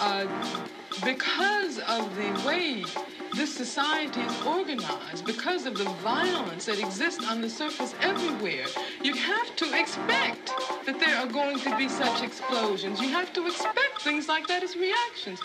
uh, because of the way this society is organized, because of the violence that exists on the surface everywhere, you have to expect that there are going to be such explosions. You have to expect things like that as reactions.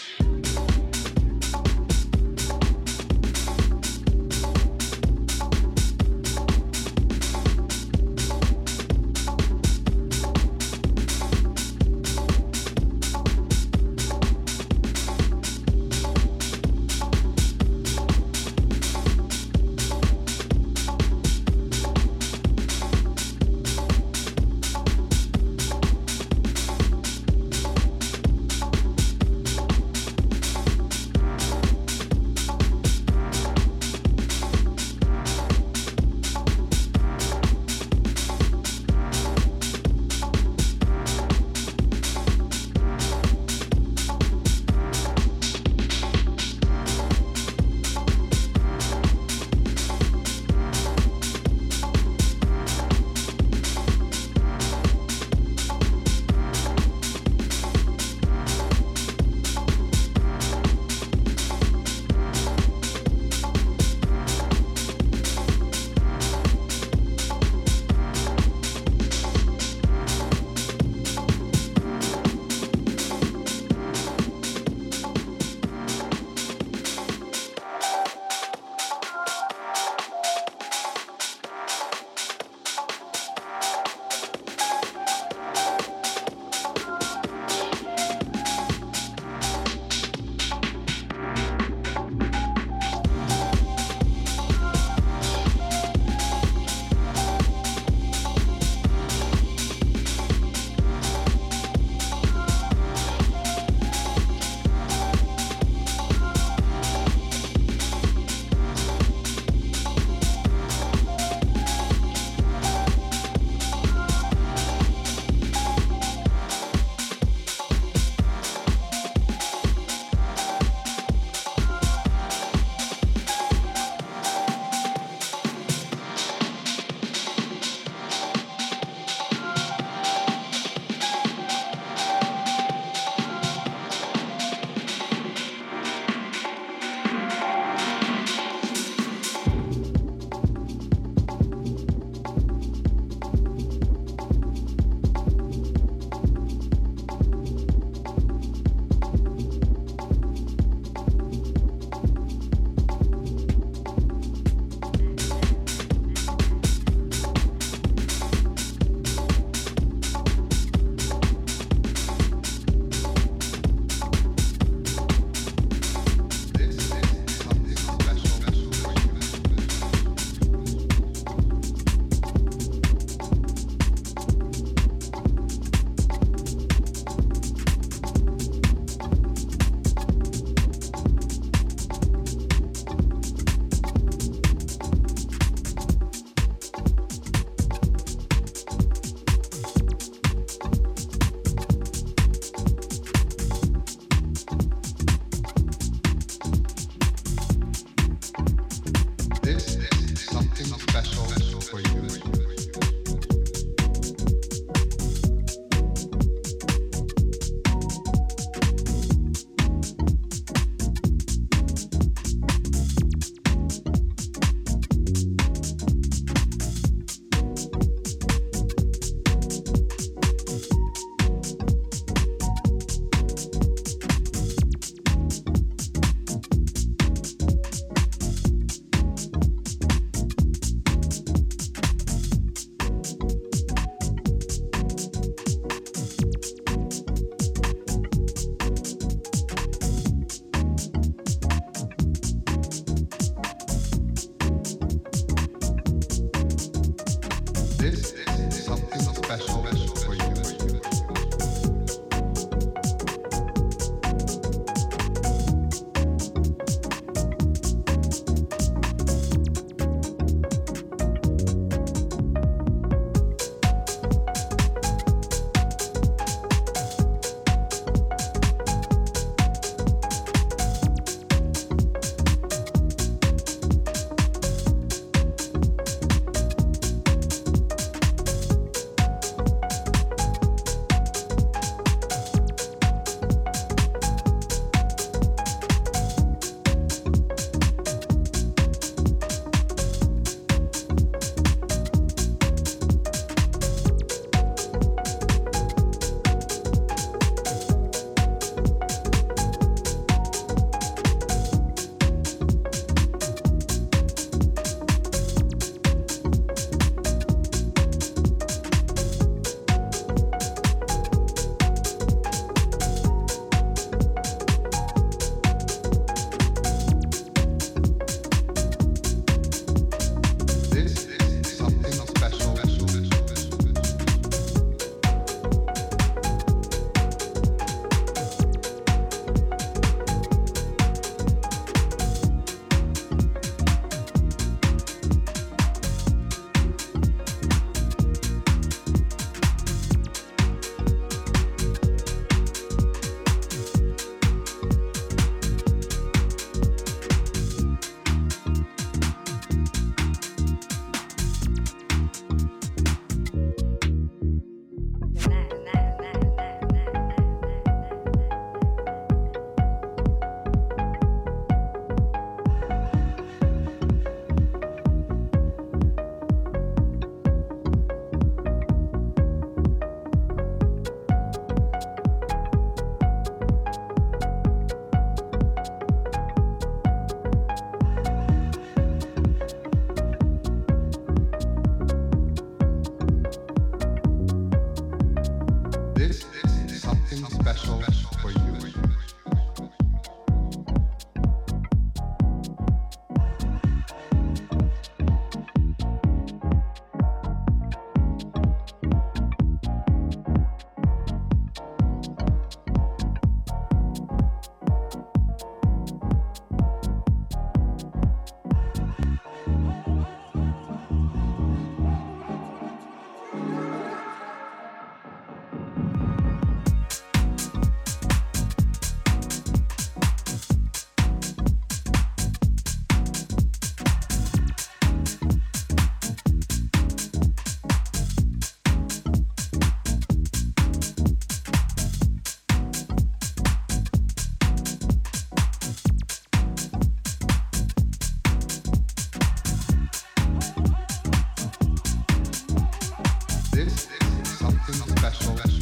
this is something special?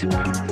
to you.